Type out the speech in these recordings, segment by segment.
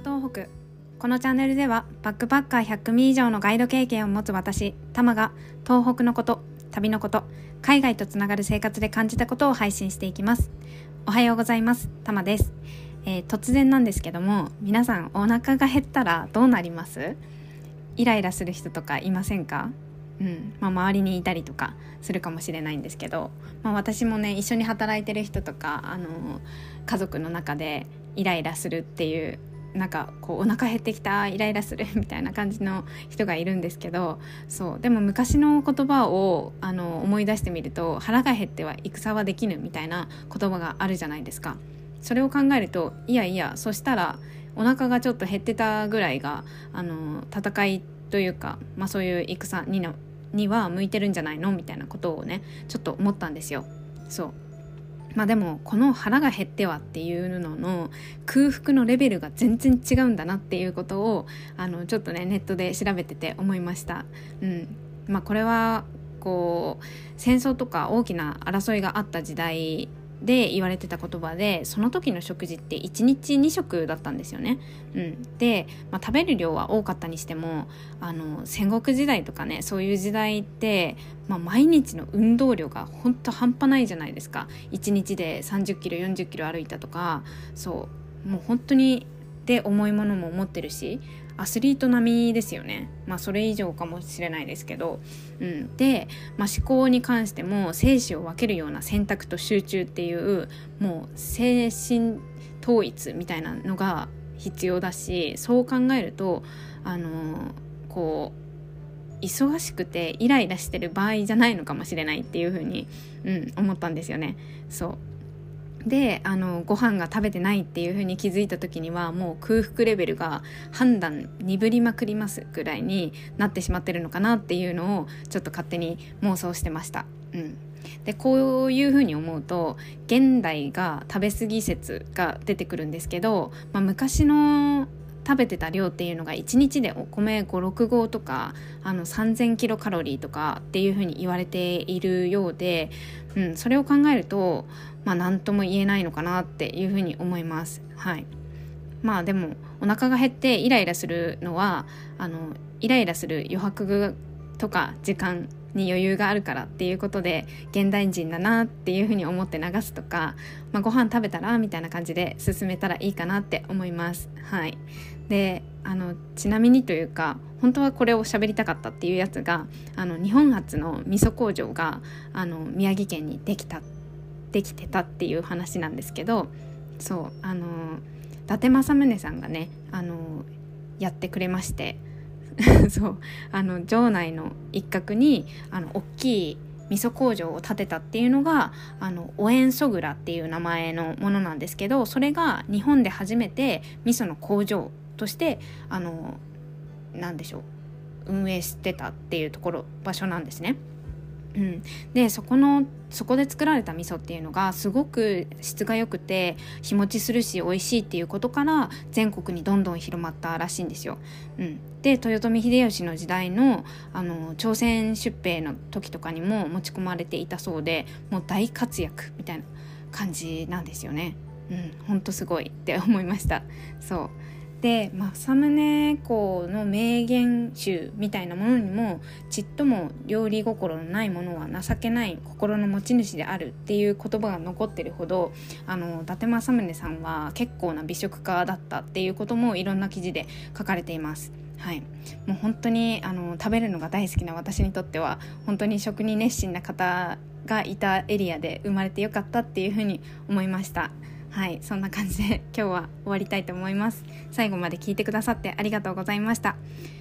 東北。このチャンネルではバックパッカー100組以上のガイド経験を持つ私タマが東北のこと旅のこと海外とつながる生活で感じたことを配信していきます。おはようございますタマです、えー、突然なんですけども皆さんお腹が減ったらどうなります？イライラする人とかいませんか？うん。まあ、周りにいたりとかするかもしれないんですけど、まあ、私もね一緒に働いてる人とかあの家族の中でイライラするっていうなんかこうお腹減ってきたイライラするみたいな感じの人がいるんですけどそうでも昔の言葉をあの思い出してみると腹が減っては戦はできぬみたいな言葉があるじゃないですか。それを考えるといやいやそしたらお腹がちょっと減ってたぐらいがあの戦いというか、まあ、そういう戦にのには向いてるんじゃないのみたいなことをねちょっと思ったんですよ。そう。まあでもこの腹が減ってはっていうのの空腹のレベルが全然違うんだなっていうことをあのちょっとねネットで調べてて思いました。うんまあ、これはこう戦争とか大きな争いがあった時代で言われてた言葉でその時の食事って1日2食だったんですよね。うん、で、まあ、食べる量は多かったにしてもあの戦国時代とかねそういう時代って、まあ、毎日の運動量が本当半端ないじゃないですか。1日で30キロ40キロ歩いたとか。そう。もう本当にで重いものも持ってるし。アスリート並みですよね。まあそれ以上かもしれないですけど、うん、で、まあ、思考に関しても生死を分けるような選択と集中っていうもう精神統一みたいなのが必要だしそう考えるとあのこう忙しくてイライラしてる場合じゃないのかもしれないっていうふうに、うん、思ったんですよね。そう。であのご飯が食べてないっていう風に気づいた時にはもう空腹レベルが判断鈍りまくりますぐらいになってしまってるのかなっていうのをちょっと勝手に妄想してました。うん、でこういう風に思うと現代が食べ過ぎ説が出てくるんですけど、まあ、昔の食べてた量っていうのが1日でお米56合とかあの3000キロカロリーとかっていうふうに言われているようで、うん、それを考えるとまあ何とも言えないのかなっていうふうに思います。はいまあでもお腹が減ってイライラするのはあのイライラする余白とか時間に余裕があるからっていうことで現代人だなっていうふうに思って流すとか、まあ、ご飯食べたらみたいな感じで進めたらいいかなって思います。はい、であのちなみにというか本当はこれを喋りたかったっていうやつがあの日本初の味噌工場があの宮城県にできたできてたっていう話なんですけどそうあの伊達政宗さんがねあのやってくれまして。そうあの城内の一角にあの大きい味噌工場を建てたっていうのがあのオエンソグラっていう名前のものなんですけどそれが日本で初めて味噌の工場としてあの何でしょう運営してたっていうところ場所なんですね。うん、でそこのそこで作られた味噌っていうのがすごく質が良くて日持ちするし美味しいっていうことから全国にどんどん広まったらしいんですよ。うん、で豊臣秀吉の時代のあの朝鮮出兵の時とかにも持ち込まれていたそうでもう大活躍みたいな感じなんですよね。うん、ほんとすごいって思いました。そうでまあ政宗公の名言集みたいなものにもちっとも料理心のないものは情けない心の持ち主であるっていう言葉が残ってるほどあの伊達政宗さんは結構な美食家だったっていうこともいろんな記事で書かれています。はい、もう本当にあの食べるのが大好きな私にとっては本当に食に熱心な方がいたエリアで生まれてよかったっていうふうに思いました。はいそんな感じで 今日は終わりたいと思います。最後まで聞いてくださってありがとうございました。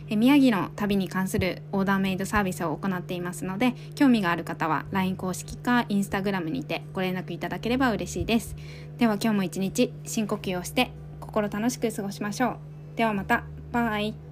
え宮城の旅に関するオーダーメイドサービスを行っていますので興味がある方は LINE 公式か Instagram にてご連絡いただければ嬉しいです。では今日も一日深呼吸をして心楽しく過ごしましょう。ではまた。バイ。